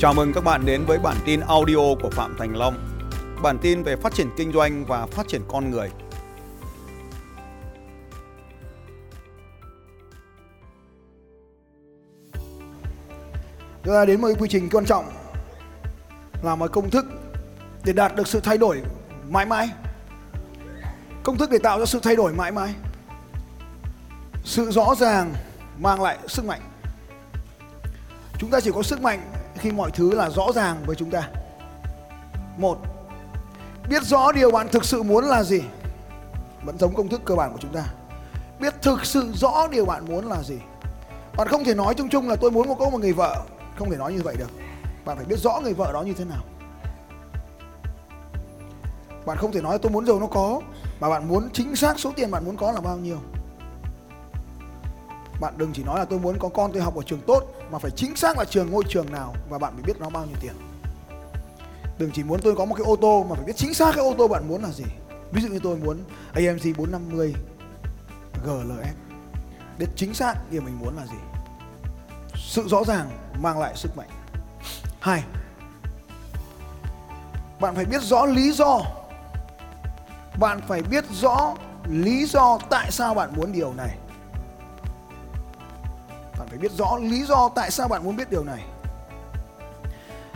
Chào mừng các bạn đến với bản tin audio của Phạm Thành Long. Bản tin về phát triển kinh doanh và phát triển con người. Chúng ta đến một quy trình quan trọng là một công thức để đạt được sự thay đổi mãi mãi. Công thức để tạo ra sự thay đổi mãi mãi. Sự rõ ràng mang lại sức mạnh. Chúng ta chỉ có sức mạnh khi mọi thứ là rõ ràng với chúng ta. Một, biết rõ điều bạn thực sự muốn là gì. Vẫn giống công thức cơ bản của chúng ta. Biết thực sự rõ điều bạn muốn là gì. Bạn không thể nói chung chung là tôi muốn có một người vợ, không thể nói như vậy được. Bạn phải biết rõ người vợ đó như thế nào. Bạn không thể nói tôi muốn giàu nó có mà bạn muốn chính xác số tiền bạn muốn có là bao nhiêu. Bạn đừng chỉ nói là tôi muốn có con tôi học ở trường tốt mà phải chính xác là trường ngôi trường nào và bạn phải biết nó bao nhiêu tiền. Đừng chỉ muốn tôi có một cái ô tô mà phải biết chính xác cái ô tô bạn muốn là gì. Ví dụ như tôi muốn AMG 450 GLS. Biết chính xác điều mình muốn là gì. Sự rõ ràng mang lại sức mạnh. Hai, bạn phải biết rõ lý do. Bạn phải biết rõ lý do tại sao bạn muốn điều này bạn phải biết rõ lý do tại sao bạn muốn biết điều này.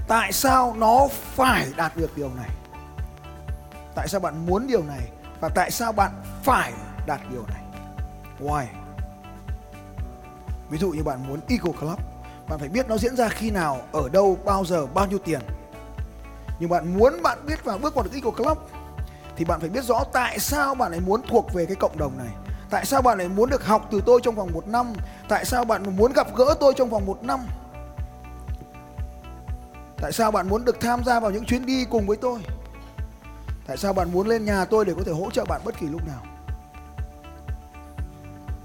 Tại sao nó phải đạt được điều này? Tại sao bạn muốn điều này và tại sao bạn phải đạt điều này? Why? Ví dụ như bạn muốn Eagle Club, bạn phải biết nó diễn ra khi nào, ở đâu, bao giờ, bao nhiêu tiền. Nhưng bạn muốn bạn biết và bước vào được Eagle Club, thì bạn phải biết rõ tại sao bạn lại muốn thuộc về cái cộng đồng này. Tại sao bạn lại muốn được học từ tôi trong vòng một năm? Tại sao bạn muốn gặp gỡ tôi trong vòng một năm? Tại sao bạn muốn được tham gia vào những chuyến đi cùng với tôi? Tại sao bạn muốn lên nhà tôi để có thể hỗ trợ bạn bất kỳ lúc nào?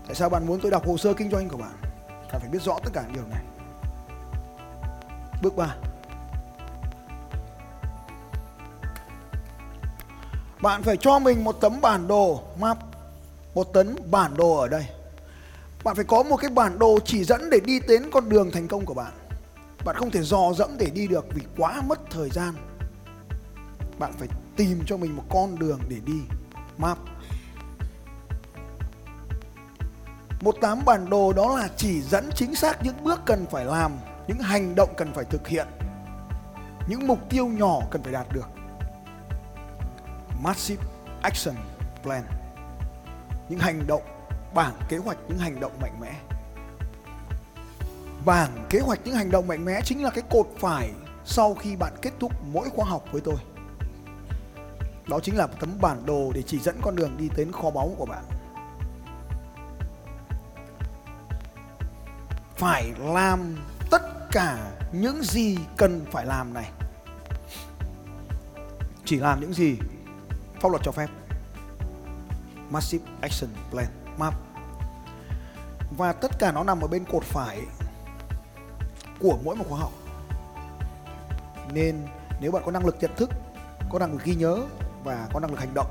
Tại sao bạn muốn tôi đọc hồ sơ kinh doanh của bạn? Bạn phải biết rõ tất cả những điều này. Bước 3. Bạn phải cho mình một tấm bản đồ, map một tấn bản đồ ở đây. Bạn phải có một cái bản đồ chỉ dẫn để đi đến con đường thành công của bạn. Bạn không thể dò dẫm để đi được vì quá mất thời gian. Bạn phải tìm cho mình một con đường để đi. Map. Một tám bản đồ đó là chỉ dẫn chính xác những bước cần phải làm, những hành động cần phải thực hiện, những mục tiêu nhỏ cần phải đạt được. Massive action plan những hành động, bảng kế hoạch những hành động mạnh mẽ. Bảng kế hoạch những hành động mạnh mẽ chính là cái cột phải sau khi bạn kết thúc mỗi khóa học với tôi. Đó chính là một tấm bản đồ để chỉ dẫn con đường đi đến kho báu của bạn. Phải làm tất cả những gì cần phải làm này. Chỉ làm những gì pháp luật cho phép. Massive Action Plan, MAP. Và tất cả nó nằm ở bên cột phải của mỗi một khóa học. Nên nếu bạn có năng lực nhận thức, có năng lực ghi nhớ và có năng lực hành động,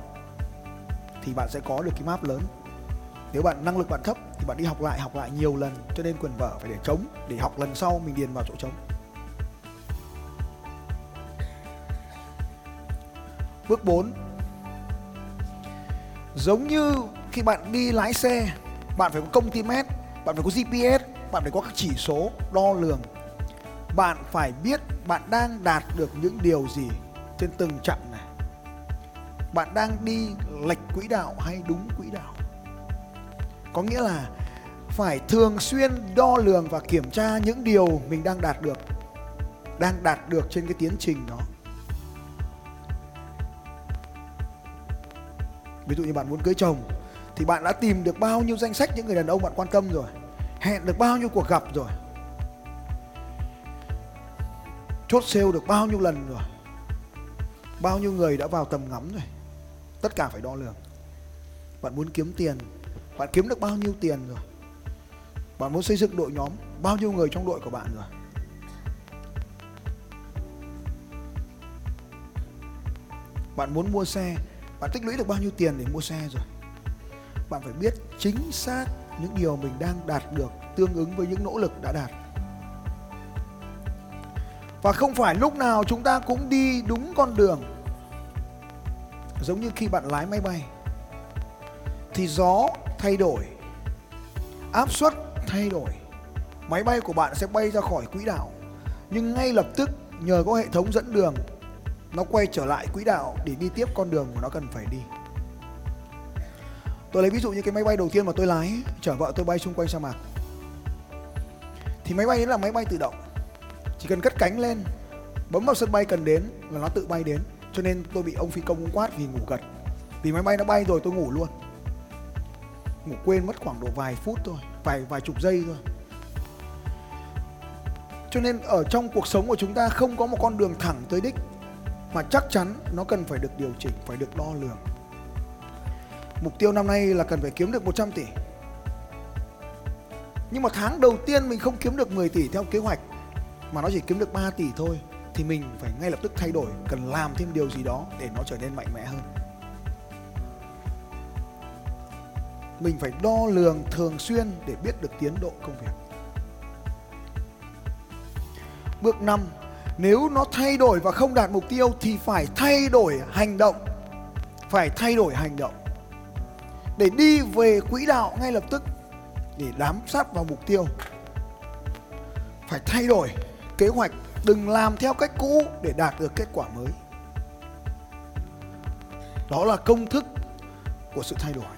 thì bạn sẽ có được cái map lớn. Nếu bạn, năng lực bạn thấp thì bạn đi học lại học lại nhiều lần, cho nên quyền vở phải để trống, để học lần sau mình điền vào chỗ trống. Bước 4 giống như khi bạn đi lái xe, bạn phải có công ty mét, bạn phải có gps bạn phải có các chỉ số đo lường. Bạn phải biết bạn đang đạt được những điều gì trên từng chặng này. Bạn đang đi lệch quỹ đạo hay đúng quỹ đạo. Có nghĩa là phải thường xuyên đo lường và kiểm tra những điều mình đang đạt được, đang đạt được trên cái tiến trình đó. Ví dụ như bạn muốn cưới chồng, thì bạn đã tìm được bao nhiêu danh sách những người đàn ông bạn quan tâm rồi, hẹn được bao nhiêu cuộc gặp rồi, chốt sale được bao nhiêu lần rồi, bao nhiêu người đã vào tầm ngắm rồi, tất cả phải đo lường. Bạn muốn kiếm tiền, bạn kiếm được bao nhiêu tiền rồi, bạn muốn xây dựng đội nhóm, bao nhiêu người trong đội của bạn rồi. Bạn muốn mua xe bạn tích lũy được bao nhiêu tiền để mua xe rồi? Bạn phải biết chính xác những điều mình đang đạt được tương ứng với những nỗ lực đã đạt. Và không phải lúc nào chúng ta cũng đi đúng con đường. Giống như khi bạn lái máy bay, thì gió thay đổi, áp suất thay đổi, máy bay của bạn sẽ bay ra khỏi quỹ đạo nhưng ngay lập tức, nhờ có hệ thống dẫn đường nó quay trở lại quỹ đạo để đi tiếp con đường mà nó cần phải đi. Tôi lấy ví dụ như cái máy bay đầu tiên mà tôi lái, chở vợ tôi bay xung quanh sa mạc. Thì máy bay ấy là máy bay tự động. Chỉ cần cất cánh lên, bấm vào sân bay cần đến là nó tự bay đến. Cho nên tôi bị ông phi công quát vì ngủ gật. Vì máy bay nó bay rồi tôi ngủ luôn. Ngủ quên mất khoảng độ vài phút thôi, vài vài chục giây thôi. Cho nên ở trong cuộc sống của chúng ta không có một con đường thẳng tới đích mà chắc chắn nó cần phải được điều chỉnh, phải được đo lường. Mục tiêu năm nay là cần phải kiếm được 100 tỷ. Nhưng mà tháng đầu tiên mình không kiếm được 10 tỷ theo kế hoạch, mà nó chỉ kiếm được 3 tỷ thôi, thì mình phải ngay lập tức thay đổi, cần làm thêm điều gì đó để nó trở nên mạnh mẽ hơn. Mình phải đo lường thường xuyên để biết được tiến độ công việc. Bước 5 nếu nó thay đổi và không đạt mục tiêu thì phải thay đổi hành động. Phải thay đổi hành động. Để đi về quỹ đạo ngay lập tức, để bám sát vào mục tiêu. Phải thay đổi kế hoạch, đừng làm theo cách cũ để đạt được kết quả mới. Đó là công thức của sự thay đổi.